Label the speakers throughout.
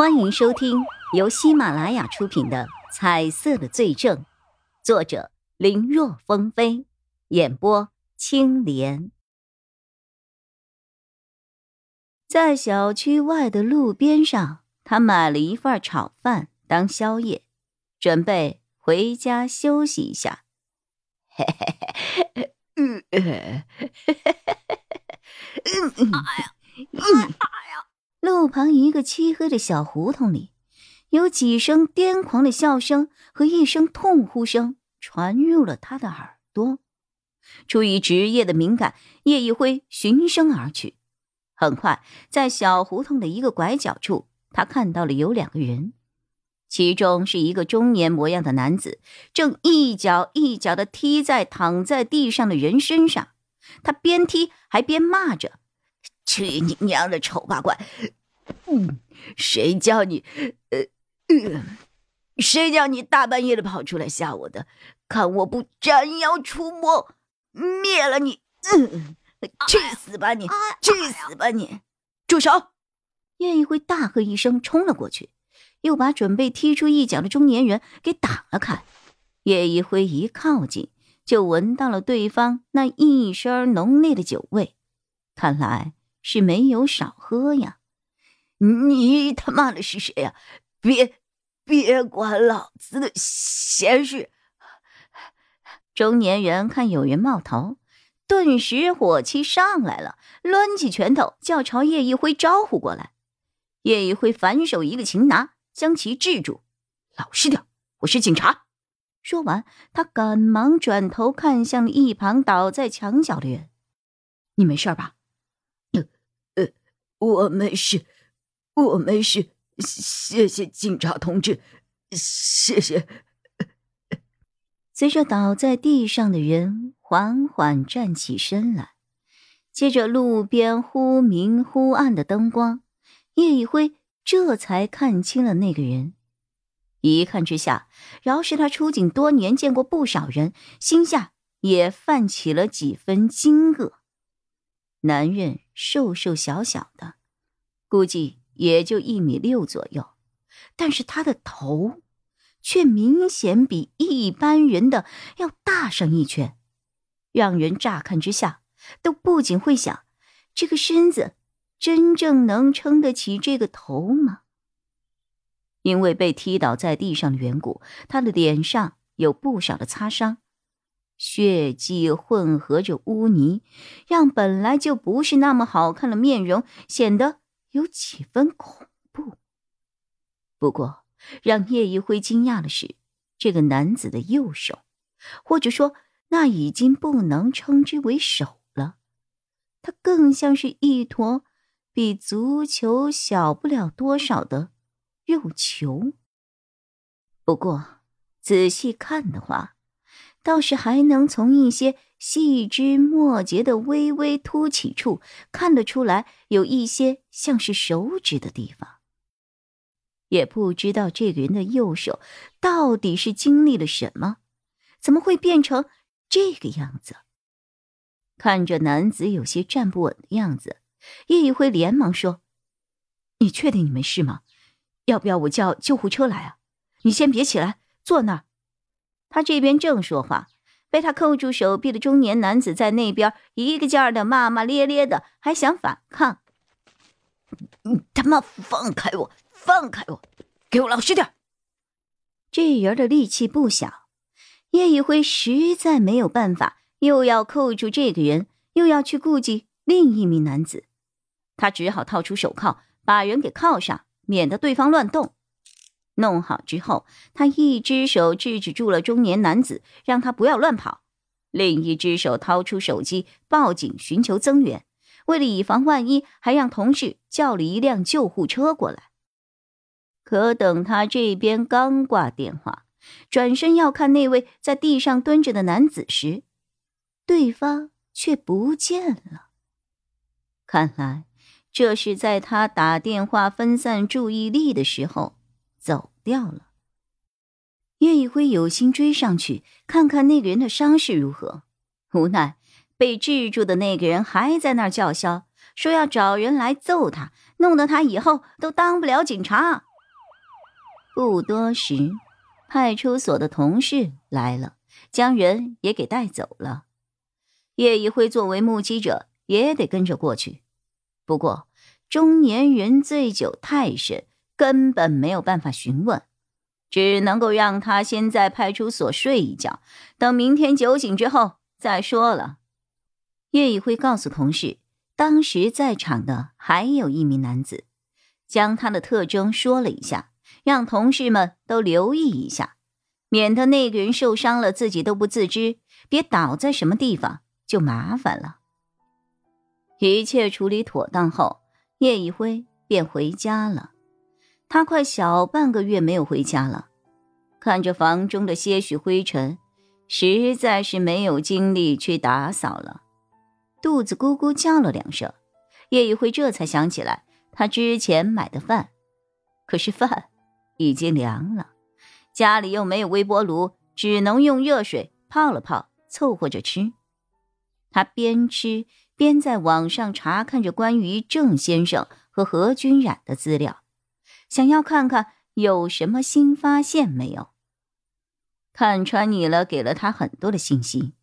Speaker 1: 欢迎收听由喜马拉雅出品的《彩色的罪证》，作者林若风飞，演播青莲。在小区外的路边上，他买了一份炒饭当宵夜，准备回家休息一下。嘿嘿嘿，嗯，嘿嘿嘿嘿嘿，嗯，哎呀，哎呀。路旁一个漆黑的小胡同里，有几声癫狂的笑声和一声痛呼声传入了他的耳朵。出于职业的敏感，叶一辉循声而去。很快，在小胡同的一个拐角处，他看到了有两个人，其中是一个中年模样的男子，正一脚一脚的踢在躺在地上的人身上。他边踢还边骂着。去你娘的丑八怪！嗯，谁叫你，呃，呃，谁叫你大半夜的跑出来吓我的？看我不斩妖除魔，灭了你！嗯，去死吧你！去死吧你！住手！叶一辉大喝一声，冲了过去，又把准备踢出一脚的中年人给挡了开。叶一辉一靠近，就闻到了对方那一身浓烈的酒味，看来。是没有少喝呀！你他妈的是谁呀？别别管老子的闲事！中年人看有人冒头，顿时火气上来了，抡起拳头就要朝叶一辉招呼过来。叶一辉反手一个擒拿，将其制住。老实点，我是警察。说完，他赶忙转头看向一旁倒在墙角的人：“你没事吧？”呃我没事，我没事，谢谢警察同志，谢谢。随着倒在地上的人缓缓站起身来，借着路边忽明忽暗的灯光，叶一辉这才看清了那个人。一看之下，饶是他出警多年，见过不少人，心下也泛起了几分惊愕。男人瘦瘦小小的，估计也就一米六左右，但是他的头却明显比一般人的要大上一圈，让人乍看之下都不仅会想：这个身子真正能撑得起这个头吗？因为被踢倒在地上的缘故，他的脸上有不少的擦伤。血迹混合着污泥，让本来就不是那么好看的面容显得有几分恐怖。不过，让叶一辉惊讶的是，这个男子的右手，或者说那已经不能称之为手了，它更像是一坨比足球小不了多少的肉球。不过，仔细看的话，倒是还能从一些细枝末节的微微凸起处看得出来，有一些像是手指的地方。也不知道这个人的右手到底是经历了什么，怎么会变成这个样子？看着男子有些站不稳的样子，叶一辉连忙说：“你确定你没事吗？要不要我叫救护车来啊？你先别起来，坐那儿。”他这边正说话，被他扣住手臂的中年男子在那边一个劲儿的骂骂咧咧的，还想反抗。你他妈放开我！放开我！给我老实点！这人的力气不小，叶一辉实在没有办法，又要扣住这个人，又要去顾及另一名男子，他只好掏出手铐，把人给铐上，免得对方乱动。弄好之后，他一只手制止住了中年男子，让他不要乱跑；另一只手掏出手机报警寻求增援。为了以防万一，还让同事叫了一辆救护车过来。可等他这边刚挂电话，转身要看那位在地上蹲着的男子时，对方却不见了。看来这是在他打电话分散注意力的时候。掉了。叶一辉有心追上去看看那个人的伤势如何，无奈被制住的那个人还在那儿叫嚣，说要找人来揍他，弄得他以后都当不了警察。不多时，派出所的同事来了，将人也给带走了。叶一辉作为目击者，也得跟着过去。不过，中年人醉酒太深，根本没有办法询问，只能够让他先在派出所睡一觉，等明天酒醒之后再说了。叶一辉告诉同事，当时在场的还有一名男子，将他的特征说了一下，让同事们都留意一下，免得那个人受伤了自己都不自知，别倒在什么地方就麻烦了。一切处理妥当后，叶一辉便回家了。他快小半个月没有回家了，看着房中的些许灰尘，实在是没有精力去打扫了。肚子咕咕叫了两声，叶一辉这才想起来他之前买的饭，可是饭已经凉了，家里又没有微波炉，只能用热水泡了泡，凑合着吃。他边吃边在网上查看着关于郑先生和何君染的资料，想要看看有什么新发现没有。看穿你了，给了他很多的信息，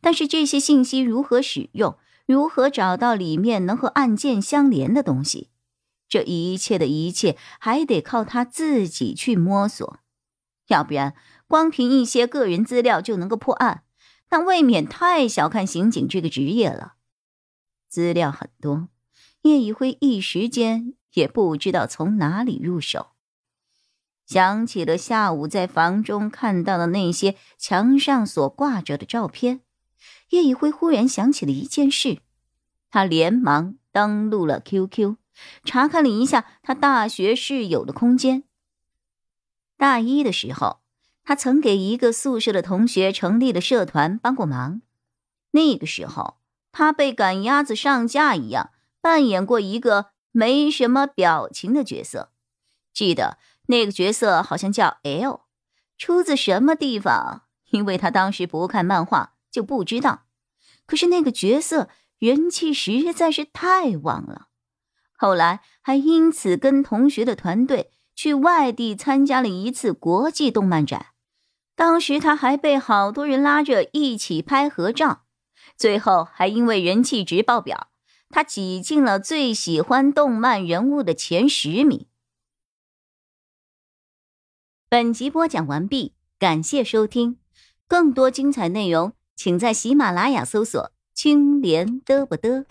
Speaker 1: 但是这些信息如何使用？如何找到里面能和案件相连的东西？这一切的一切还得靠他自己去摸索，要不然光凭一些个人资料就能够破案，那未免太小看刑警这个职业了。资料很多，叶一辉一时间也不知道从哪里入手。想起了下午在房中看到的那些墙上所挂着的照片。叶一辉忽然想起了一件事，他连忙登录了 QQ，查看了一下他大学室友的空间。大一的时候，他曾给一个宿舍的同学成立了社团，帮过忙。那个时候，他被赶鸭子上架一样，扮演过一个没什么表情的角色。记得那个角色好像叫 L，出自什么地方？因为他当时不看漫画。就不知道，可是那个角色人气实在是太旺了，后来还因此跟同学的团队去外地参加了一次国际动漫展，当时他还被好多人拉着一起拍合照，最后还因为人气值爆表，他挤进了最喜欢动漫人物的前十名。本集播讲完毕，感谢收听，更多精彩内容。请在喜马拉雅搜索“青莲嘚不嘚”。